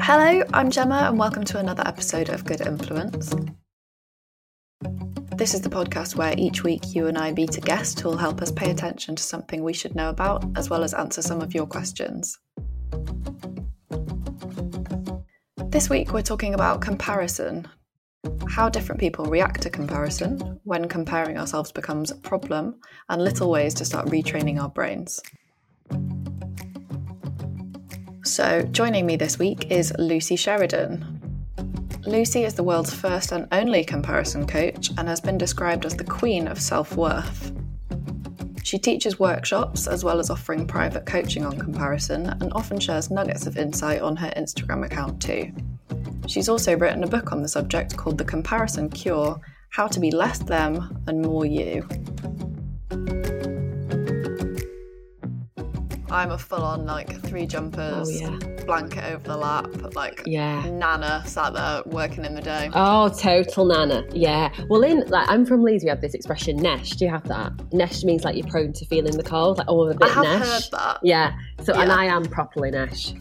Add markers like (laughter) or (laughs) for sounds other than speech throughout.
Hello, I'm Gemma, and welcome to another episode of Good Influence. This is the podcast where each week you and I meet a guest who will help us pay attention to something we should know about, as well as answer some of your questions. This week we're talking about comparison. How different people react to comparison, when comparing ourselves becomes a problem, and little ways to start retraining our brains. So, joining me this week is Lucy Sheridan. Lucy is the world's first and only comparison coach and has been described as the queen of self worth. She teaches workshops as well as offering private coaching on comparison and often shares nuggets of insight on her Instagram account too. She's also written a book on the subject called The Comparison Cure How to Be Less Them and More You. I'm a full on like three jumpers, Oh, yeah. blanket over the lap, like Yeah. Nana sat there working in the day. Oh, total nana. Yeah. Well, in like I'm from Leeds, we have this expression nesh. Do you have that? Nesh means like you're prone to feeling the cold. Like oh, I'm a I bit have nesh. heard that. Yeah. So and I am properly nesh.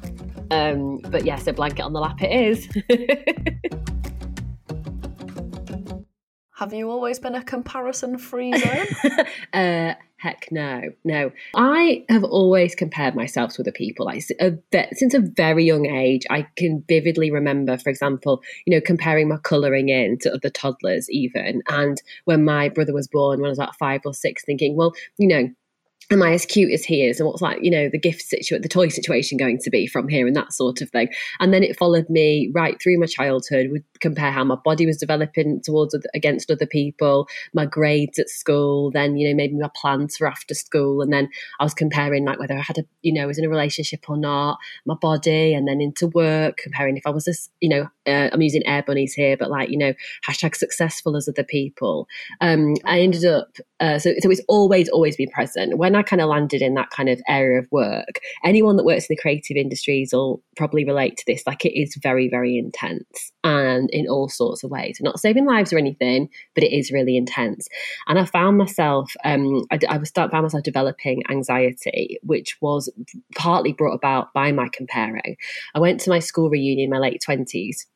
Um, but yeah, so blanket on the lap it is. (laughs) Have you always been a comparison free zone? (laughs) uh, heck no, no. I have always compared myself to other people. Like since a very young age, I can vividly remember, for example, you know, comparing my colouring in to other toddlers, even. And when my brother was born, when I was about five or six, thinking, well, you know. Am I as cute as he is? And what's like, you know, the gift situation, the toy situation going to be from here and that sort of thing. And then it followed me right through my childhood. Would compare how my body was developing towards against other people, my grades at school, then, you know, maybe my plans for after school. And then I was comparing like whether I had a, you know, was in a relationship or not, my body, and then into work, comparing if I was, a, s- you know, uh, I'm using air bunnies here, but like, you know, hashtag successful as other people. Um, I ended up, uh, so, so it's always, always been present. When I kind of landed in that kind of area of work, anyone that works in the creative industries will probably relate to this. Like it is very, very intense and in all sorts of ways. Not saving lives or anything, but it is really intense. And I found myself, um, I, I was start found myself developing anxiety, which was partly brought about by my comparing. I went to my school reunion in my late twenties.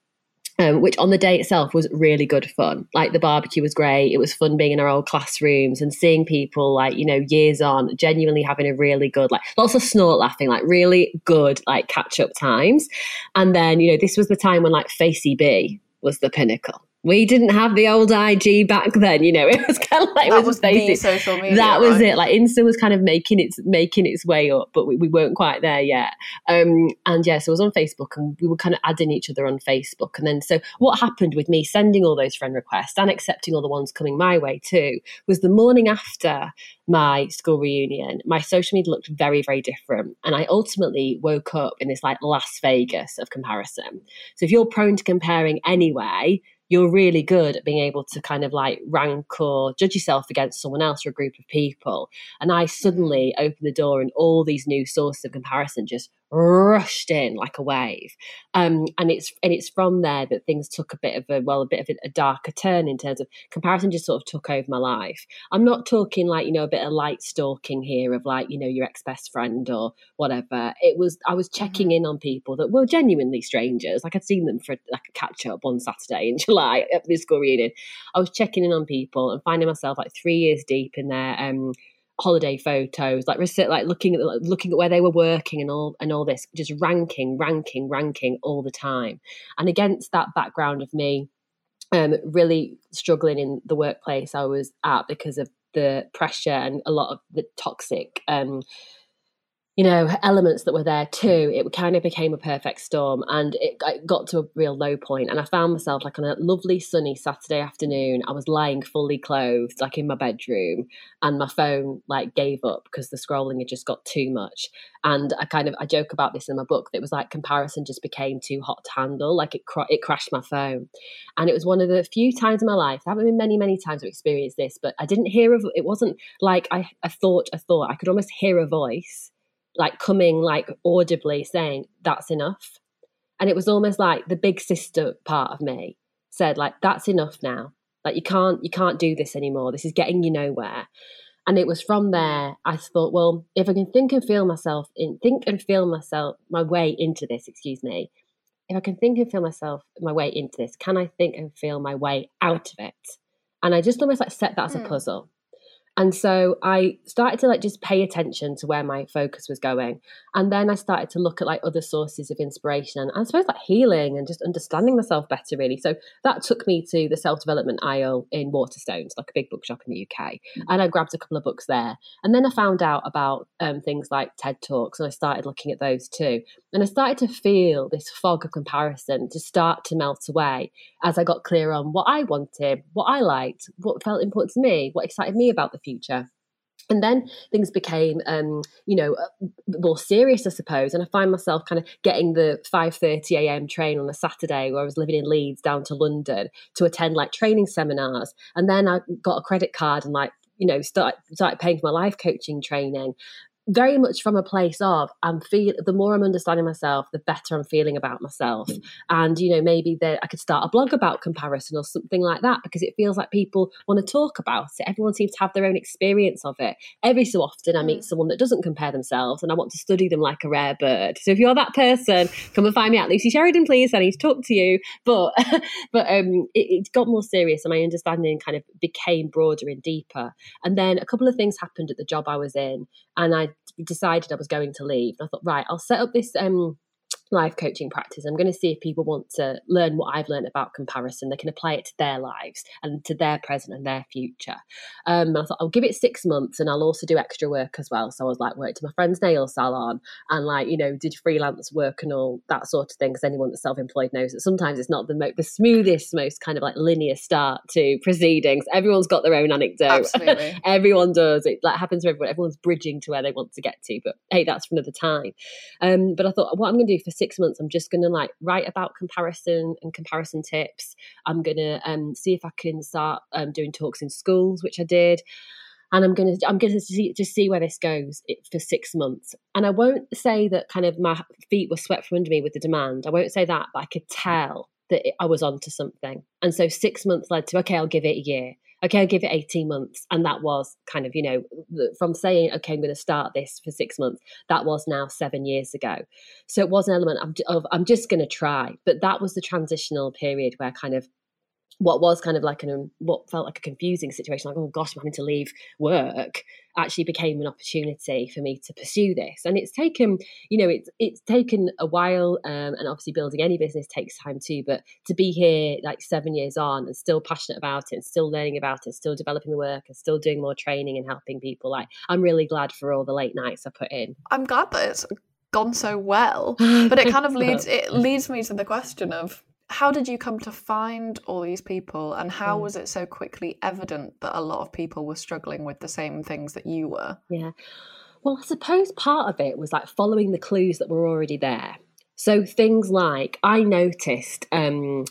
Um, which on the day itself was really good fun. Like the barbecue was great. It was fun being in our old classrooms and seeing people like, you know, years on, genuinely having a really good, like lots of snort laughing, like really good, like catch up times. And then, you know, this was the time when like Facey B was the pinnacle. We didn't have the old IG back then, you know. (laughs) It was kind of like that it was the social media. That was right? it. Like Insta was kind of making its making its way up, but we, we weren't quite there yet. Um, and yeah, so I was on Facebook, and we were kind of adding each other on Facebook. And then, so what happened with me sending all those friend requests and accepting all the ones coming my way too was the morning after my school reunion, my social media looked very, very different, and I ultimately woke up in this like Las Vegas of comparison. So if you're prone to comparing anyway, you're really good at being able to kind of like rank or judge yourself against someone else or a group of people. And I mm-hmm. suddenly opened the door and all these new sources of comparison just rushed in like a wave. Um, and it's and it's from there that things took a bit of a well, a bit of a, a darker turn in terms of comparison just sort of took over my life. I'm not talking like, you know, a bit of light stalking here of like, you know, your ex best friend or whatever. It was I was checking in on people that were genuinely strangers. Like I'd seen them for like a catch up on Saturday in (laughs) July at the school reunion. I was checking in on people and finding myself like three years deep in their um holiday photos, like like looking at looking at where they were working and all and all this, just ranking, ranking, ranking all the time. And against that background of me um, really struggling in the workplace I was at because of the pressure and a lot of the toxic um, you know elements that were there too mm. it kind of became a perfect storm and it, it, got to a real low point and i found myself like on a lovely sunny saturday afternoon i was lying fully clothed like in my bedroom and my phone like gave up because the scrolling had just got too much and i kind of i joke about this in my book that it was like comparison just became too hot to handle like it, cr- it crashed my phone and it was one of the few times in my life there haven't been many many times i've experienced this but i didn't hear of it wasn't like i, I thought i thought i could almost hear a voice like coming like audibly saying that's enough. And it was almost like the big sister part of me said like that's enough now. Like you can't you can't do this anymore. This is getting you nowhere. And it was from there i thought well if i can think and feel myself in think and feel myself my way into this excuse me. If i can think and feel myself my way into this can i think and feel my way out of it? And i just almost like set that as a hmm. puzzle and so I started to like just pay attention to where my focus was going. And then I started to look at like other sources of inspiration and I suppose like healing and just understanding myself better, really. So that took me to the self development aisle in Waterstones, like a big bookshop in the UK. Mm-hmm. And I grabbed a couple of books there. And then I found out about um, things like TED Talks and I started looking at those too. And I started to feel this fog of comparison to start to melt away as I got clear on what I wanted, what I liked, what felt important to me, what excited me about the future. And then things became um, you know uh, more serious i suppose. And i find myself kind of getting the 5.30 a.m train on a saturday where i was living in leeds down to london to attend like training seminars. And then i got a credit card and like you know start started paying for my life coaching training very much from a place of I'm feel the more I'm understanding myself, the better I'm feeling about myself. Mm. And you know, maybe that I could start a blog about comparison or something like that because it feels like people want to talk about it. Everyone seems to have their own experience of it. Every so often I meet mm. someone that doesn't compare themselves and I want to study them like a rare bird. So if you're that person, come and find me at Lucy Sheridan, please. I need to talk to you. But (laughs) but um it, it got more serious and my understanding kind of became broader and deeper. And then a couple of things happened at the job I was in and I decided I was going to leave. And I thought, right, I'll set up this um, life coaching practice. I'm going to see if people want to learn what I've learned about comparison. They can apply it to their lives and to their present and their future. Um, I thought I'll give it six months and I'll also do extra work as well. So I was like, worked to my friend's nail salon and like, you know, did freelance work and all that sort of thing. Because anyone that's self employed knows that sometimes it's not the, mo- the smoothest, most kind of like linear start to proceedings. Everyone's got their own anecdote. (laughs) Everyone does. It like happens to everyone. Everyone's bridging to where they want to get to. But hey, that's for another time. Um, but I thought, what I'm going to do for six months, I'm just going to like write about comparison and comparison tips. I'm going to um, see if I can start um, doing talks in schools, which I did. And I'm gonna I'm gonna see, just see where this goes for six months. And I won't say that kind of my feet were swept from under me with the demand. I won't say that, but I could tell that I was onto something. And so six months led to okay, I'll give it a year okay, I'll give it 18 months. And that was kind of, you know, from saying, okay, I'm going to start this for six months, that was now seven years ago. So it was an element of, of I'm just going to try. But that was the transitional period where kind of what was kind of like an what felt like a confusing situation like oh gosh i'm having to leave work actually became an opportunity for me to pursue this. And it's taken you know it's it's taken a while um, and obviously building any business takes time too but to be here like seven years on and still passionate about it and still learning about it still developing the work and still doing more training and helping people like i'm really glad for all the late nights i put in. I'm glad that it's gone so well (laughs) but it kind of leads it leads me to the question of how did you come to find all these people and how mm. was it so quickly evident that a lot of people were struggling with the same things that you were? Yeah. Well i suppose part of it was like following the clues that were already there. So things like i noticed um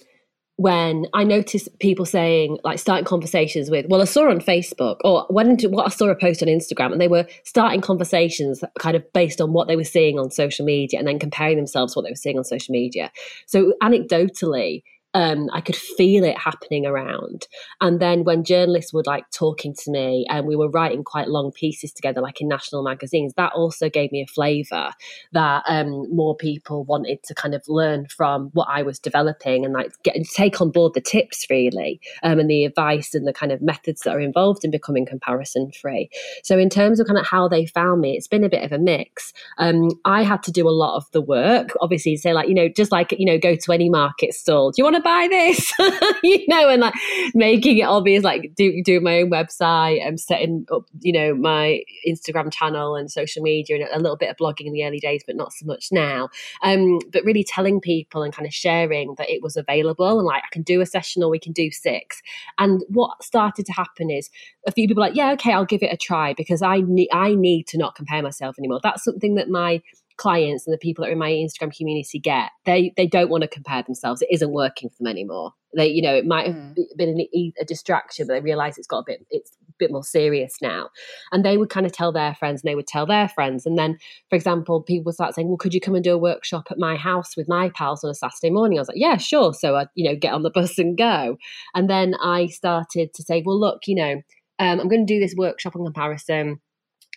when I noticed people saying, like, starting conversations with, well, I saw on Facebook or went into what I saw a post on Instagram, and they were starting conversations kind of based on what they were seeing on social media and then comparing themselves to what they were seeing on social media. So, anecdotally, um, I could feel it happening around. And then when journalists were like talking to me and we were writing quite long pieces together, like in national magazines, that also gave me a flavour that um, more people wanted to kind of learn from what I was developing and like get take on board the tips really um, and the advice and the kind of methods that are involved in becoming comparison free. So in terms of kind of how they found me, it's been a bit of a mix. Um, I had to do a lot of the work, obviously, say like you know just like you know go to any market stall. Do you want a buy this? (laughs) you know, and like making it obvious, like do, doing my own website and setting up, you know, my Instagram channel and social media and a little bit of blogging in the early days, but not so much now. Um, but really telling people and kind of sharing that it was available and like I can do a session or we can do six. And what started to happen is a few people like, yeah, okay, I'll give it a try because I need I need to not compare myself anymore. That's something that my clients and the people that are in my Instagram community get. They they don't want to compare themselves. It isn't working for them anymore. They you know it might have mm. been an, a distraction, but they realize it's got a bit it's a bit more serious now. And they would kind of tell their friends, and they would tell their friends. And then, for example, people would start saying, "Well, could you come and do a workshop at my house with my pals on a Saturday morning?" I was like, "Yeah, sure." So I you know get on the (laughs) bus and go. And then I started to say, "Well, look, you know." Um, I'm going to do this workshop on comparison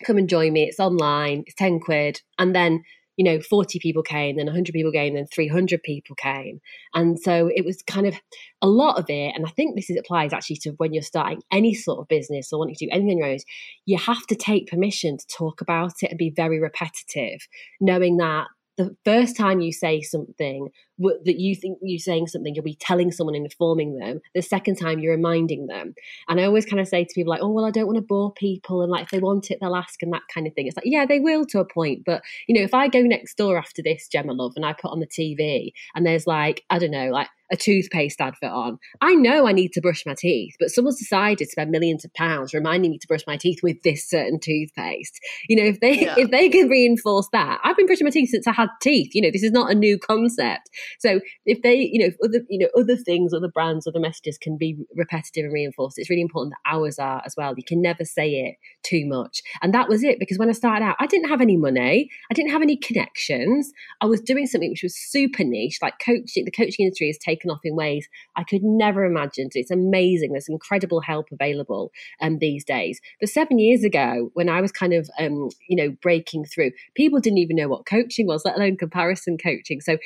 come and join me. It's online, it's 10 quid. And then, you know, 40 people came, then 100 people came, then 300 people came. And so it was kind of a lot of it. And I think this is, applies actually to when you're starting any sort of business or wanting to do anything on your own, you have to take permission to talk about it and be very repetitive, knowing that the first time you say something that you think you're saying something, you'll be telling someone and informing them. The second time, you're reminding them. And I always kind of say to people, like, oh, well, I don't want to bore people. And like, if they want it, they'll ask and that kind of thing. It's like, yeah, they will to a point. But, you know, if I go next door after this, Gemma Love, and I put on the TV and there's like, I don't know, like a toothpaste advert on. I know I need to brush my teeth, but someone's decided to spend millions of pounds reminding me to brush my teeth with this certain toothpaste. You know, if they yeah. if they can reinforce that, I've been brushing my teeth since I had teeth. You know, this is not a new concept. So if they, you know, other you know other things, other brands, other messages can be repetitive and reinforced, it's really important that ours are as well. You can never say it too much, and that was it. Because when I started out, I didn't have any money, I didn't have any connections. I was doing something which was super niche, like coaching. The coaching industry has taken off in ways I could never imagine. It's amazing. There's incredible help available um, these days. But seven years ago, when I was kind of, um, you know, breaking through, people didn't even know what coaching was, let alone comparison coaching. So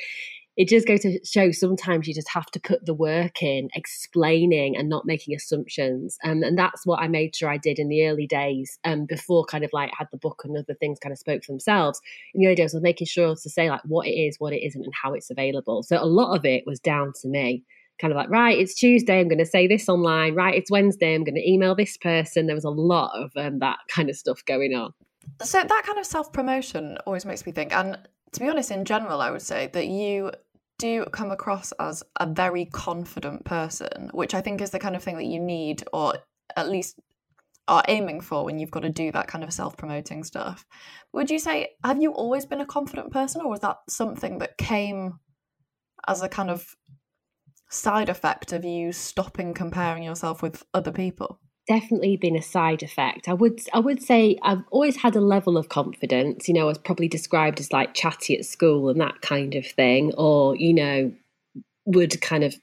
it does go to show sometimes you just have to put the work in explaining and not making assumptions. Um, and that's what i made sure i did in the early days um, before kind of like had the book and other things kind of spoke for themselves. In the early days was making sure to say like what it is what it isn't and how it's available. So a lot of it was down to me. Kind of like right it's tuesday i'm going to say this online. Right it's wednesday i'm going to email this person. There was a lot of um, that kind of stuff going on. So that kind of self promotion always makes me think and to be honest, in general, I would say that you do come across as a very confident person, which I think is the kind of thing that you need, or at least are aiming for when you've got to do that kind of self promoting stuff. Would you say, have you always been a confident person, or was that something that came as a kind of side effect of you stopping comparing yourself with other people? Definitely been a side effect. I would I would say I've always had a level of confidence. You know, I was probably described as like chatty at school and that kind of thing, or you know, would kind of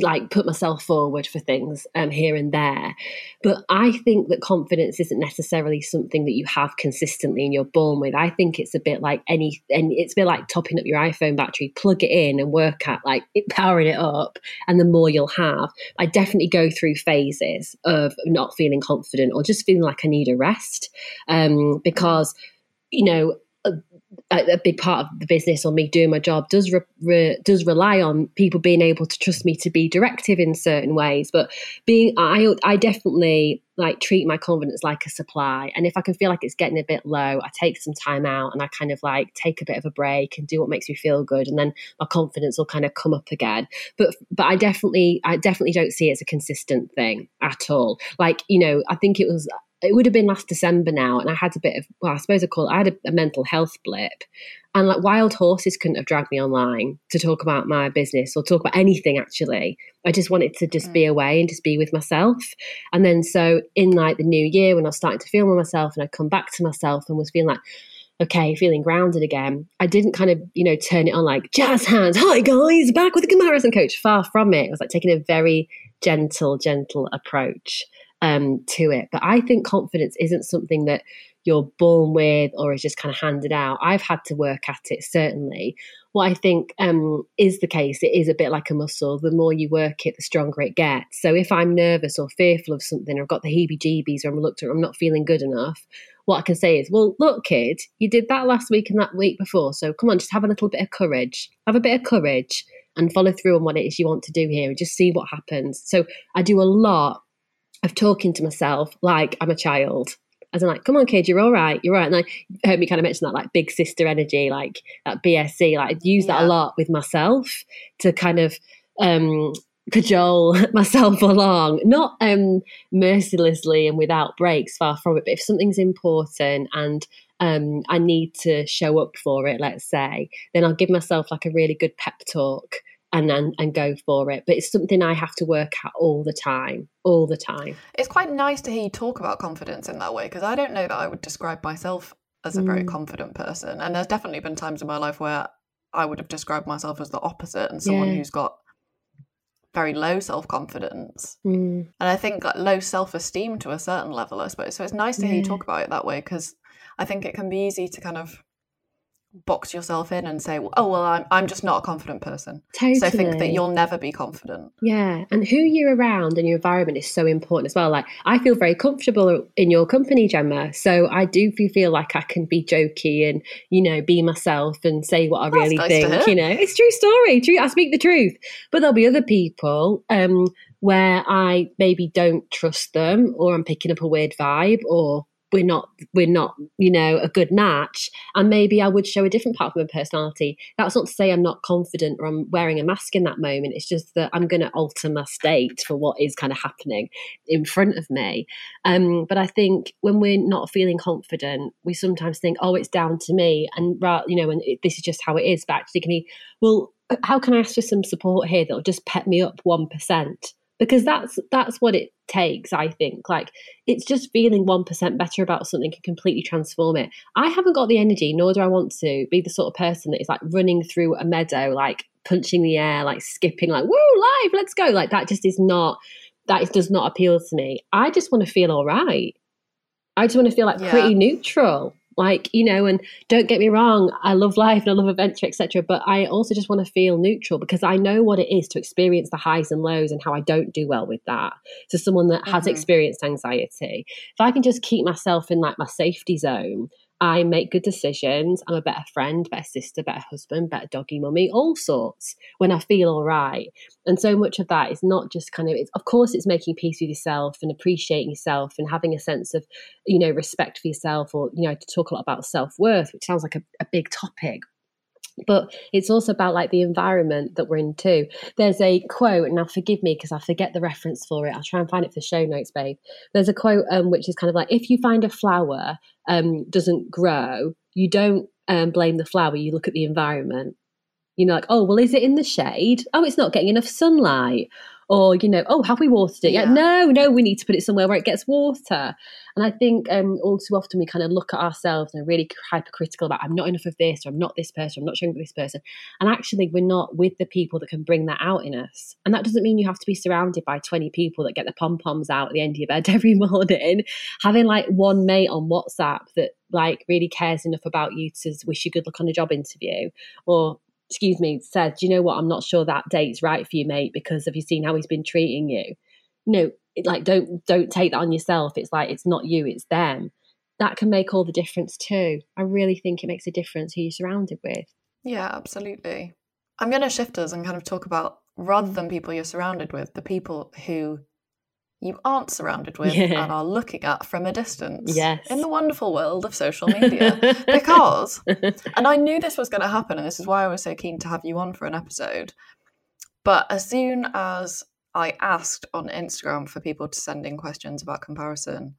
like put myself forward for things um, here and there. But I think that confidence isn't necessarily something that you have consistently and you're born with. I think it's a bit like any, and it's a bit like topping up your iPhone battery, plug it in and work at like it, (laughs) powering it up, and the more you'll have. I definitely go through phases of not feeling confident or just feeling like I need a rest um, because, you know, a, a, big part of the business or me doing my job does re, re, does rely on people being able to trust me to be directive in certain ways. But being, I I definitely like treat my confidence like a supply, and if I can feel like it's getting a bit low, I take some time out and I kind of like take a bit of a break and do what makes me feel good, and then my confidence will kind of come up again. But but I definitely I definitely don't see it as a consistent thing at all. Like you know, I think it was it would have been last December now, and I had a bit of, well, I suppose I call it, I had a, a, mental health blip. And like wild horses couldn't have dragged me online to talk about my business or talk about anything actually. I just wanted to just mm. be away and just be with myself. And then so in like the new year, when I was starting to feel myself and I come back to myself and was feeling like, okay, feeling grounded again. I didn't kind of, you know, turn it on like jazz hands. Hi guys, back with a comparison coach. Far from it. It was like taking a very gentle, gentle approach um, to it. But I think confidence isn't something that you're born with or is just kind of handed out. I've had to work at it, certainly. What I think um, is the case, it is a bit like a muscle. The more you work it, the stronger it gets. So if I'm nervous or fearful of something, or I've got the heebie jeebies, or I'm reluctant, or I'm not feeling good enough, what I can say is, well, look, kid, you did that last week and that week before. So come on, just have a little bit of courage. Have a bit of courage and follow through on what it is you want to do here and just see what happens. So I do a lot of talking to myself like I'm a child. As I'm like, come on, kid, you're all right, you're right. And I heard me kind of mention that like big sister energy, like that BSC, Like I use that a lot with myself to kind of um cajole (laughs) myself along, not um, mercilessly and without breaks, far from it. But if something's important and um, I need to show up for it, let's say, then I'll give myself like a really good pep talk and, and and go for it. But it's something I have to work at all the time, all the time. It's quite nice to hear you talk about confidence in that way because I don't know that I would describe myself as a mm. very confident person. And there's definitely been times in my life where I would have described myself as the opposite and someone yeah. who's got very low self confidence. Mm. And I think like, low self esteem to a certain level, I suppose. So it's nice to yeah. hear you talk about it that way because I think it can be easy to kind of box yourself in and say, "Oh well, I'm I'm just not a confident person." Totally. So I think that you'll never be confident. Yeah, and who you're around and your environment is so important as well. Like I feel very comfortable in your company, Gemma. So I do feel like I can be jokey and you know be myself and say what I really nice think. You know, it's true story. True, I speak the truth. But there'll be other people. Um, where I maybe don't trust them, or I'm picking up a weird vibe, or we're not we're not you know a good match and maybe i would show a different part of my personality. That's not to say i'm not confident or i'm wearing a mask in that moment. It's just that i'm going to alter my state for what is kind of happening in front of me. Um, but i think when we're not feeling confident we sometimes think oh it's down to me and you know and this is just how it is. But actually can be well how can i ask for some support here that'll just pep me up 1% because that's that's what it takes i think. Like it's just feeling 1% better about something can completely transform it. I haven't got the energy nor do i want to be the sort of person that is like running through a meadow like punching the air like skipping like woo live let's go. Like that just is not that does not appeal to me. I just want to feel all right i just want to feel like yeah. pretty neutral like you know and don't get me wrong i love life and i love adventure etc but i also just want to feel neutral because i know what it is to experience the highs and lows and how i don't do well with that to someone that mm-hmm. has experienced anxiety if i can just keep myself in like my safety zone I make good decisions. I'm a better friend, better sister, better husband, better doggy mummy, all sorts when I feel all right. And so much of that is not just kind of, of course, it's making peace with yourself and appreciating yourself and having a sense of, you know, respect for yourself or, you know, to talk a lot about self worth, which sounds like a, a big topic but it's also about like the environment that we're in too. There's a quote, and now forgive me because I forget the reference for it. I'll try and find it for show notes, babe. There's a quote um, which is kind of like if you find a flower um, doesn't grow, you don't um, blame the flower. You look at the environment. You know, like oh well, is it in the shade? Oh, it's not getting enough sunlight or you know oh have we watered it yeah. yet no no we need to put it somewhere where it gets water. And i think um, all too often we kind of look at ourselves and are really hypercritical about i'm not enough of this or i'm not this person i'm not showing this person. And actually we're not with the people that can bring that out in us. And that doesn't mean you have to be surrounded by 20 people that get the pom-poms out at the end of your bed (laughs) every morning. Having like one mate on whatsapp that like really cares enough about you to wish you good luck on a job interview or excuse me, said, Do you know what? I'm not sure that date's right for you, mate, because have you seen how he's been treating you? No, like don't don't take that on yourself. It's like it's not you, it's them. That can make all the difference too. I really think it makes a difference who you're surrounded with. Yeah, absolutely. I'm going to shift us and kind of talk about rather than people you're surrounded with, the people who you aren't surrounded with yeah. and are looking at from a distance yes. in the wonderful world of social (laughs) media. because, and I knew this was going to happen, and this is why I was so keen to have you on for an episode. But as soon as I asked on Instagram for people to send in questions about comparison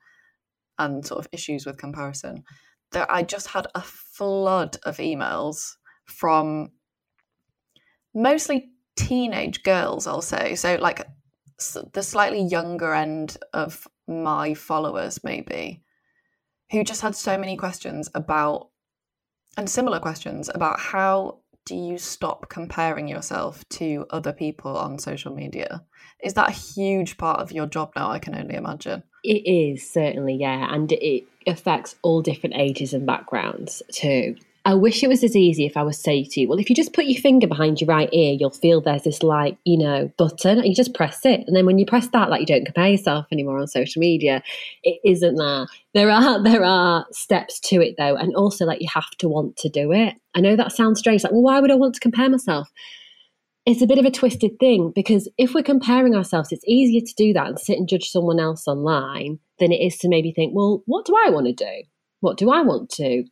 and sort of issues with comparison, that I just had a flood of emails from mostly teenage girls, I'll say. So, like, the slightly younger end of my followers, maybe, who just had so many questions about, and similar questions about how do you stop comparing yourself to other people on social media? Is that a huge part of your job now? I can only imagine. It is, certainly, yeah. And it affects all different ages and backgrounds too. I wish it was as easy if I was say to you, well, if you just put your finger behind your right ear, you'll feel there's this like, you know, button, and you just press it. And then when you press that, like you don't compare yourself anymore on social media. It isn't there. There are (laughs) there are steps to it though, and also like you have to want to do it. I know that sounds strange, like, well, why would I want to compare myself? it's a bit of a twisted thing because if we're comparing ourselves, it's easier to do that and sit and judge someone else online than it is to maybe think, well, what do I want to do? What do I want to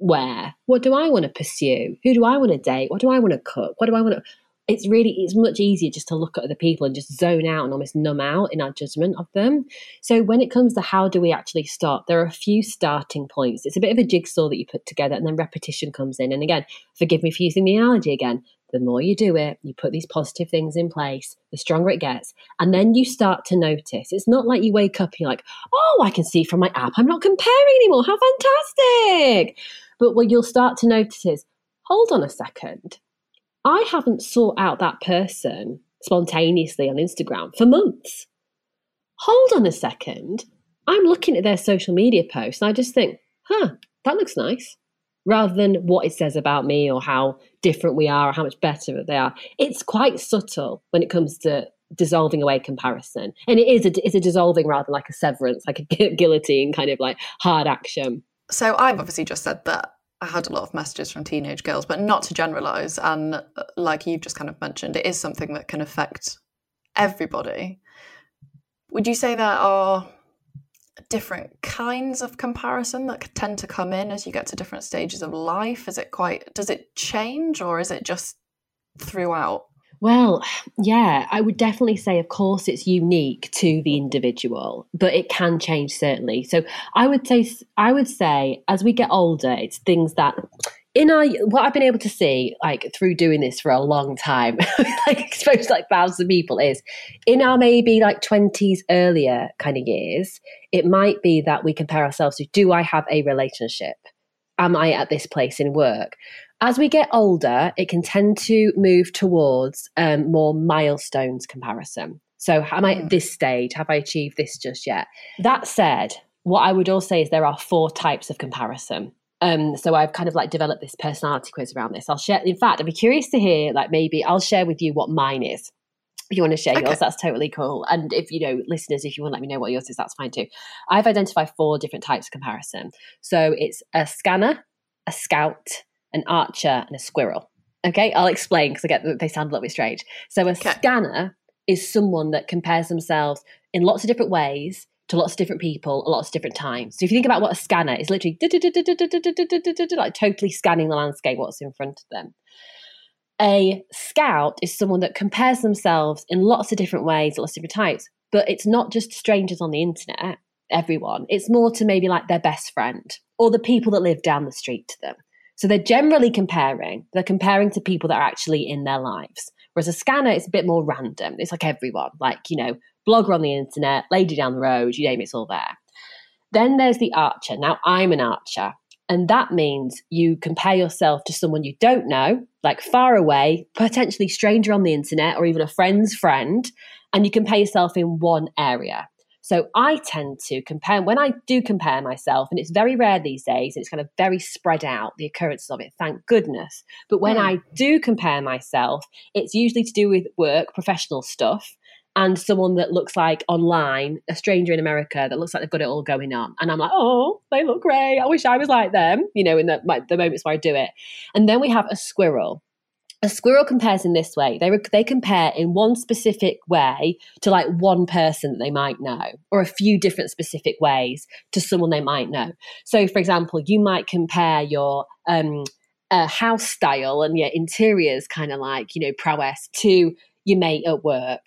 wear? What do I want to pursue? Who do I want to date? What do I want to cook? What do I want to? It's really, it's much easier just to look at other people and just zone out and almost numb out in our judgment of them. So when it comes to how do we actually start, there are a few starting points. It's a bit of a jigsaw that you put together and then repetition comes in. And again, forgive me for using the analogy again the more you do it, you put these positive things in place, the stronger it gets. And then you start to notice. It's not like you wake up and you're like, oh, I can see from my app, I'm not comparing anymore. How fantastic. But what you'll start to notice is, hold on a second. I haven't sought out that person spontaneously on Instagram for months. Hold on a second. I'm looking at their social media posts and I just think, huh, that looks nice rather than what it says about me or how different we are or how much better they are. It's quite subtle when it comes to dissolving away comparison. And it is a, it's a dissolving rather than like a severance, like a guillotine kind of like hard action. So I've obviously just said that I had a lot of messages from teenage girls, but not to generalize. And uh, like you've just kind of mentioned, it is something that can affect everybody. Would you say there are different kinds of comparison that tend to come in as you get to different stages of life? Is it quite, does it change or is it just throughout? Well, yeah, I would definitely say, of course, it's unique to the individual, but it can change certainly. So I would say, I would say, as we get older, it's things that in our what I've been able to see, like through doing this for a long time, (laughs) like exposed to like thousands of people, is in our maybe like twenties, earlier kind of years, it might be that we compare ourselves to: Do I have a relationship? Am I at this place in work? As we get older, it can tend to move towards um, more milestones comparison. So, am I at hmm. this stage? Have I achieved this just yet? That said, what I would also say is there are four types of comparison. Um, so I've kind of like developed this personality quiz around this. I'll share. In fact, I'd be curious to hear, like, maybe I'll share with you what mine is. If you want to share okay. yours, that's totally cool. And if you know, listeners, if you want to let me know what yours is, that's fine too. I've identified four different types of comparison. So it's a scanner, a scout, an archer, and a squirrel. Okay, I'll explain because I get that they sound a little bit strange. So a okay. scanner is someone that compares themselves in lots of different ways to lots of different people at lots of different times. So if you think about what a scanner is, literally like totally scanning the landscape, what's in front of them. A scout is someone that compares themselves in lots of different ways, lots of different types, but it's not just strangers on the internet, everyone. It's more to maybe like their best friend or the people that live down the street to them. So they're generally comparing, they're comparing to people that are actually in their lives. Whereas a scanner is a bit more random. It's like everyone, like, you know, blogger on the internet, lady down the road, you name it, it's all there. Then there's the archer. Now, I'm an archer. And that means you compare yourself to someone you don't know, like far away, potentially stranger on the internet, or even a friend's friend, and you compare yourself in one area. So I tend to compare, when I do compare myself, and it's very rare these days, and it's kind of very spread out, the occurrences of it, thank goodness. But when mm. I do compare myself, it's usually to do with work, professional stuff and someone that looks like online, a stranger in America that looks like they've got it all going on. And I'm like, oh, they look great. I wish I was like them, you know, in the, the moments where I do it. And then we have a squirrel. A squirrel compares in this way. They, they compare in one specific way to like one person that they might know, or a few different specific ways to someone they might know. So, for example, you might compare your um, uh, house style and your interiors kind of like, you know, prowess to your mate at work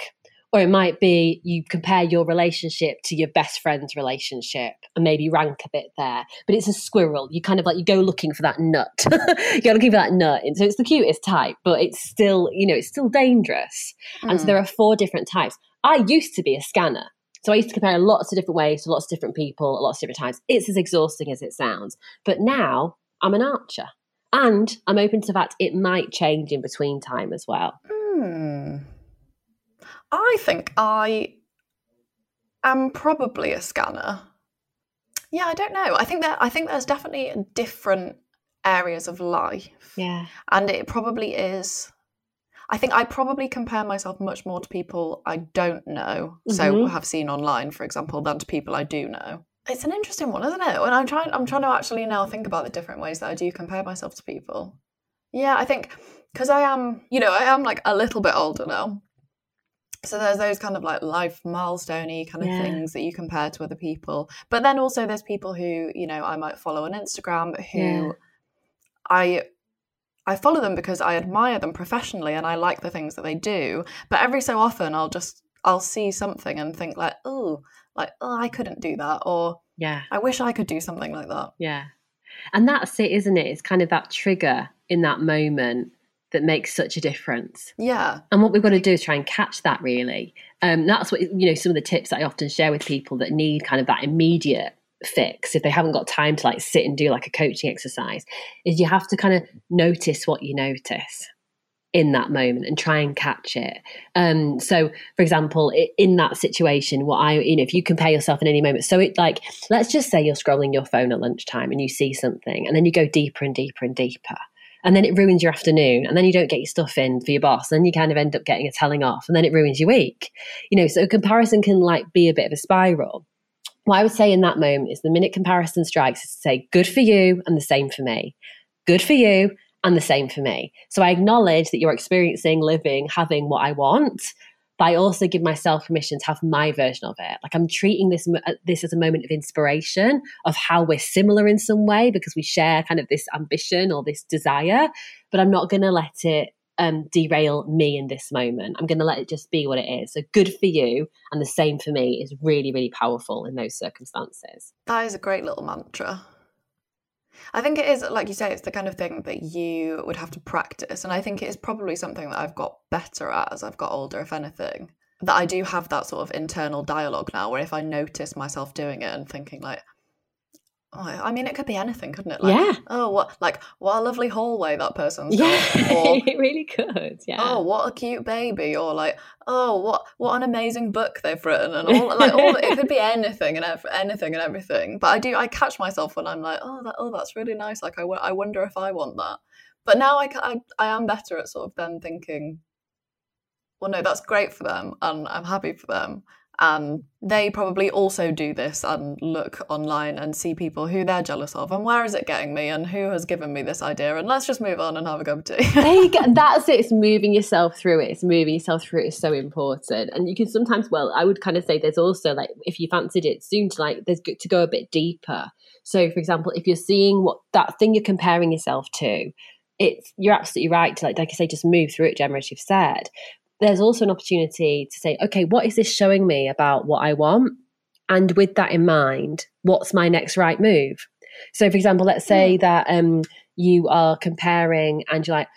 or it might be you compare your relationship to your best friend's relationship and maybe rank a bit there. But it's a squirrel. You kind of like you go looking for that nut. (laughs) you go looking for that nut. And so it's the cutest type, but it's still, you know, it's still dangerous. Mm. And so hmm. there are four different types. I used to be a scanner. So I used to compare lots of different ways to lots of different people at lots of different times. It's as exhausting as it sounds. But now I'm an archer. And I'm open to the fact it might change in between time as well. Mm. I think I am probably a scanner. Yeah, I don't know. I think that I think there's definitely different areas of life. Yeah. And it probably is I think I probably compare myself much more to people I don't know, mm-hmm. so have seen online, for example, than to people I do know. It's an interesting one, isn't it? And I'm trying I'm trying to actually now think about the different ways that I do compare myself to people. Yeah, I think because I am, you know, I am like a little bit older now. So there's those kind of like life milestoney kind of Yeah. things that you compare to other people. But then also there's people who, you know, I might follow on Instagram who Yeah. I I follow them because I admire them professionally and I like the things that they do. But every so often I'll just I'll see something and think like, oh, like, oh, I couldn't do that or Yeah. I wish I could do something like that. Yeah. And that's it, isn't it? It's kind of that trigger in that moment that makes such a difference. Yeah. And what we've got to do is try and catch that really. Um, that's what, you know, some of the tips that I often share with people that need kind of that immediate fix if they haven't got time to like sit and do like a coaching exercise is you have to kind of notice what you notice in that moment and try and catch it. Um, so, for example, in that situation, what I, you know, if you compare yourself in any moment, so it like, let's just say you're scrolling your phone at lunchtime and you see something, and then you go deeper and deeper and deeper, and then it ruins your afternoon, and then you don't get your stuff in for your boss, and then you kind of end up getting a telling off, and then it ruins your week. You know, so comparison can like be a bit of a spiral. What I would say in that moment is the minute comparison strikes is to say, good for you and the same for me. Good for you and the same for me. So I acknowledge that you're experiencing, living, having what I want, but I also give myself permission to have my version of it. Like I'm treating this uh, this as a moment of inspiration of how we're similar in some way because we share kind of this ambition or this desire, but I'm not going to let it um, derail me in this moment. I'm going to let it just be what it is. So good for you and the same for me is really really powerful in those circumstances. That is a great little mantra. I think it is, like you say, it's the kind of thing that you would have to practice. And I think it is probably something that I've got better at as I've got older, if anything. That I do have that sort of internal dialogue now where if I notice myself doing it and thinking, like, oh, I mean, it could be anything, couldn't it? Like, Yeah. Oh, what, like, what a lovely hallway that person's got. Yeah, Or, (laughs) it really could. Yeah. oh what a cute baby or like oh what what an amazing book they've written and all (laughs) like all it could be anything and ev- anything and everything but i do i catch myself when i'm like oh that oh that's really nice like I I wonder if i want that but now I, I i am better at sort of then thinking well no that's great for them and i'm happy for them and they probably also do this and look online and see people who they're jealous of and where is it getting me and who has given me this idea and let's just move on and have a cup of tea there you go. That's it. It's moving yourself through it. It's moving yourself through it is so important. And you can sometimes, well, I would kind of say there's also like if you fancied it soon to like there's good to go a bit deeper. So, for example, if you're seeing what that thing you're comparing yourself to, it's you're absolutely right to like like I say, just move through it, Gemma, as you've said. There's also an opportunity to say, okay, what is this showing me about what I want? And with that in mind, what's my next right move? So, for example, let's say that um, you are comparing and you're like,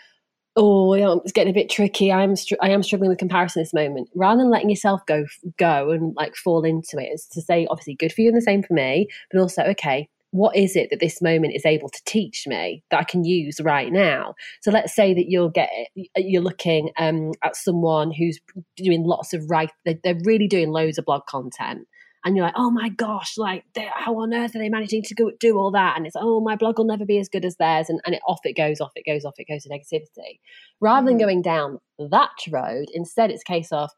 oh, you know, it's getting a bit tricky. I'm str- I am struggling with comparison this moment. Rather than letting yourself go go and like fall into it, is to say obviously good for you and the same for me, but also okay, what is it that this moment is able to teach me that I can use right now? So let's say that you'll get you're looking um, at someone who's doing lots of write. They're, they're really doing loads of blog content and you're like, oh my gosh, like they, how on earth are they managing to go, do all that? And it's oh, my blog will never be as good as theirs, and, and it off it goes, off it goes, off it goes to negativity. Rather than Mhm. going down that road, instead it's a case of,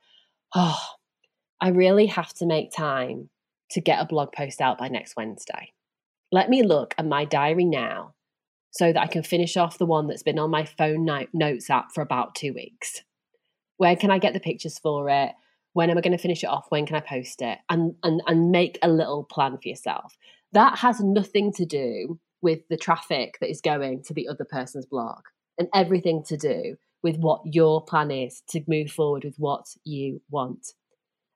oh, I really have to make time to get a blog post out by next Wednesday. Let me look at my diary now so that I can finish off the one that's been on my phone note, notes app for about two weeks. Where can I get the pictures for it? When am I going to finish it off? When can I post it? And and and make a little plan for yourself. That has nothing to do with the traffic that is going to the other person's blog, and everything to do with what your plan is to move forward with what you want.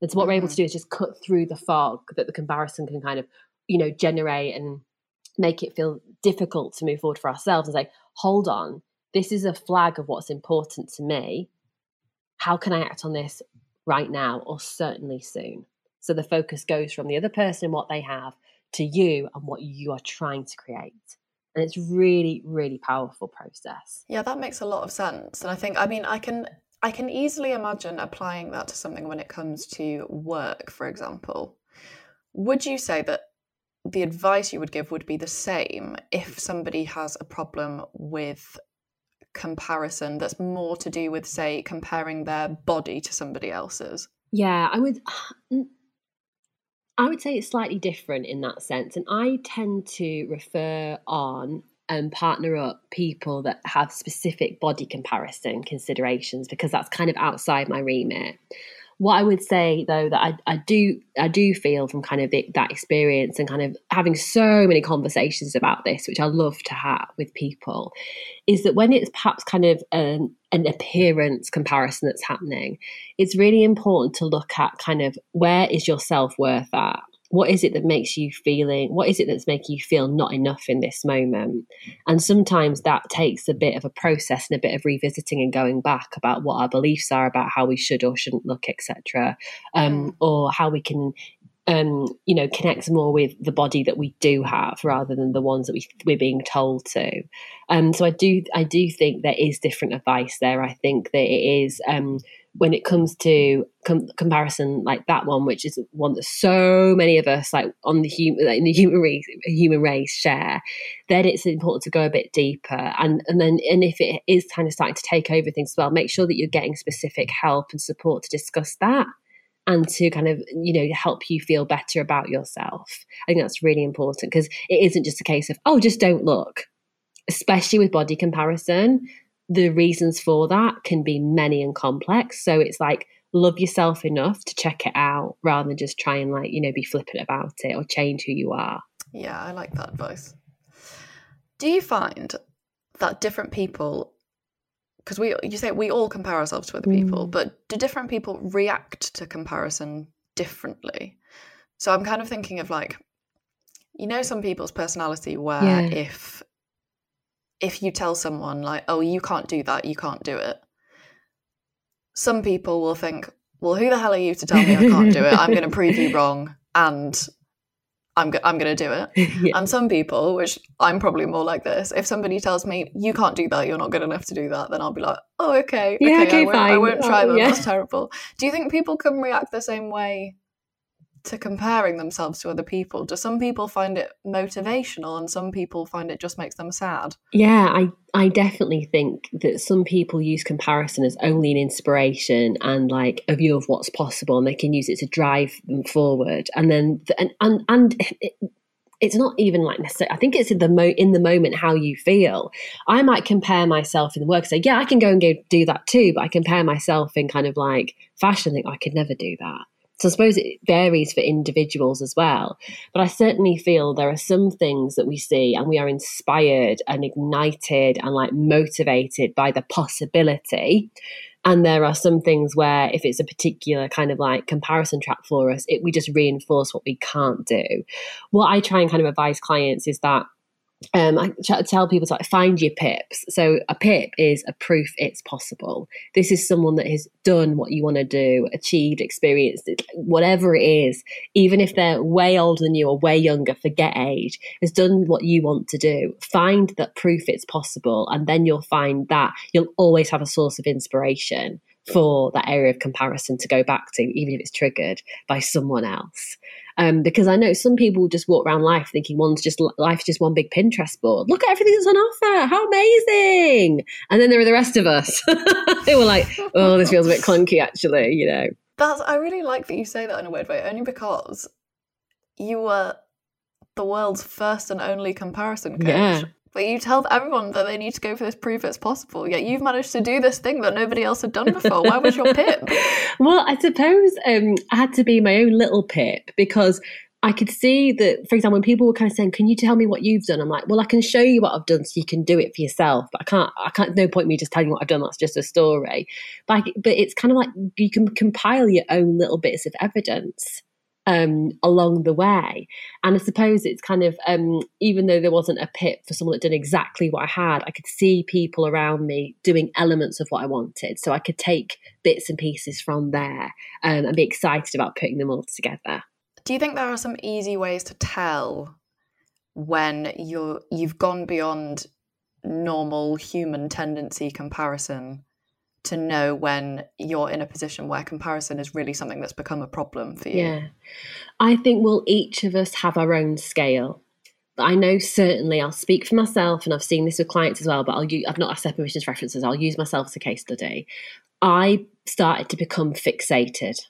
And so what we're able to mm-hmm. do is just cut through the fog that the comparison can kind of, you know, generate and make it feel difficult to move forward for ourselves and say, hold on, this is a flag of what's important to me. How can I act on this right now or certainly soon? So the focus goes from the other person what they have to you and what you are trying to create. And it's really, really powerful process. Yeah, that makes a lot of sense. And I think I mean I can I can easily imagine applying that to something when it comes to work, for example. Would you say that the advice you would give would be the same if somebody has a problem with comparison that's more to do with say comparing their body to somebody else's? Yeah, I would (sighs) I would say it's slightly different in that sense. And I tend to refer on and partner up people that have specific body comparison considerations because that's kind of outside my remit. What I would say though that I, I do I do feel from kind of the, that experience and kind of having so many conversations about this, which I love to have with people, is that when it's perhaps kind of an, an appearance comparison that's happening, it's really important to look at kind of where is your self worth at what is it that makes you feeling what is it that's making you feel not enough in this moment and sometimes that takes a bit of a process and a bit of revisiting and going back about what our beliefs are about how we should or shouldn't look etc um, mm. or how we can um, you know, connect more with the body that we do have rather than the ones that we we're being told to. Um, so I do I do think there is different advice there. I think that it is um, when it comes to com- comparison like that one, which is one that so many of us like on the human like in the human race human race share, then it's important to go a bit deeper and and then and if it is kind of starting to take over things as well, make sure that you're getting specific help and support to discuss that and to kind of you know help you feel better about yourself. I think that's really important because it isn't just a case of oh just don't look especially with body comparison, the reasons for that can be many and complex. So it's like love yourself enough to check it out rather than just try and like, you know, be flippant about it or change who you are. Yeah, I like that advice. Do you find that different people because we you say we all compare ourselves to other mm. people, but do different people react to comparison differently? So I'm kind of thinking of like you know some people's personality where yeah. if if you tell someone like, "Oh, you can't do that, you can't do it," some people will think, "Well, who the hell are you to tell me I can't do it? I'm going to prove you wrong, and I'm go- I'm going to do it." (laughs) yeah. And some people, which I'm probably more like this, if somebody tells me you can't do that, you're not good enough to do that, then I'll be like, "Oh, okay, yeah, okay, okay I, won't, fine. I won't try that. Yeah. That's terrible." Do you think people can react the same way to comparing themselves to other people? Do some people find it motivational and some people find it just makes them sad? Yeah, I, I definitely think that some people use comparison as only an inspiration and like a view of what's possible and they can use it to drive them forward. And then, and, and, and it, it's not even like necessarily. I think it's in the mo- in the moment how you feel. I might compare myself in the work, say, yeah, I can go and go do that too, but I compare myself in kind of like fashion, think oh, I could never do that. So I suppose it varies for individuals as well. But I certainly feel there are some things that we see and we are inspired and ignited and like motivated by the possibility. And there are some things where, if it's a particular kind of like comparison trap for us, it, we just reinforce what we can't do. What I try and kind of advise clients is that um, I tell people to like find your pips. So a pip is a proof it's possible. This is someone that has done what you want to do, achieved, experienced, whatever it is. Even if they're way older than you or way younger, forget age, has done what you want to do. Find that proof it's possible, and then you'll find that you'll always have a source of inspiration for that area of comparison to go back to, even if it's triggered by someone else. Um, because I know some people just walk around life thinking one's just life's just one big Pinterest board. Look at everything that's on offer. How amazing! And then there are the rest of us. (laughs) they were like, "Oh, this feels a bit clunky, actually." You know. That's. I really like that you say that in a weird way, only because you were the world's first and only comparison coach. Yeah. But you tell everyone that they need to go for this proof it's possible. Yet you've managed to do this thing that nobody else had done before. Why was your (laughs) pip? well, I suppose um, I had to be my own little pip because I could see that, for example, when people were kind of saying, "Can you tell me what you've done?" I'm like, "Well, I can show you what I've done, so you can do it for yourself." But I can't. I can't. No point me just telling you what I've done. That's just a story. But I, but it's kind of like you can compile your own little bits of evidence um, along the way. And I suppose it's kind of, um, even though there wasn't a pip for someone that did exactly what I had, I could see people around me doing elements of what I wanted. So I could take bits and pieces from there um, and be excited about putting them all together. Do you think there are some easy ways to tell when you're you've gone beyond normal human tendency comparison to know when you're in a position where comparison is really something that's become a problem for you? Yeah. I think we'll each of us have our own scale. But I know certainly I'll speak for myself, and I've seen this with clients as well, but I'll use, I've not asked their permissions references, I'll use myself as a case study. I started to become fixated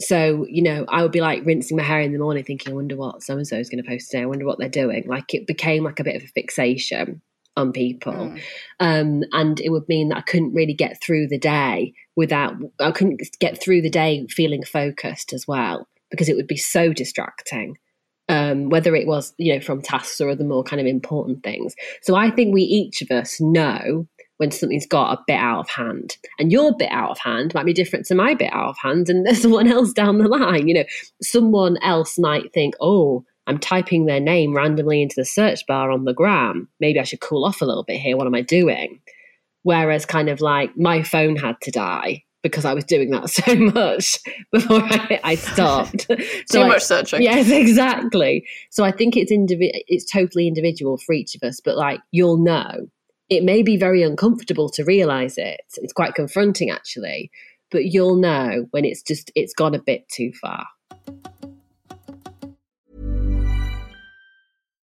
So, you know, I would be like rinsing my hair in the morning thinking, I wonder what so and so is going to post today. I wonder what they're doing. Like it became like a bit of a fixation on people. Mm. Um, and it would mean that I couldn't really get through the day without, I couldn't get through the day feeling focused as well because it would be so distracting. Um, whether it was, you know, from tasks or other more kind of important things. So I think we each of us know when something's got a bit out of hand. And your bit out of hand might be different to my bit out of hand, and there's (laughs) someone else down the line. You know, someone else might think, oh, I'm typing their name randomly into the search bar on the gram. Maybe I should cool off a little bit here. What am I doing? Whereas, kind of like, my phone had to die because I was doing that (laughs) so much before I, I stopped. (laughs) so Too I, much searching. Yes, exactly. So I think it's indivi- it's totally individual for each of us, but like you'll know it may be very uncomfortable to realize it. It's quite confronting actually, but you'll know when it's just it's gone a bit too far.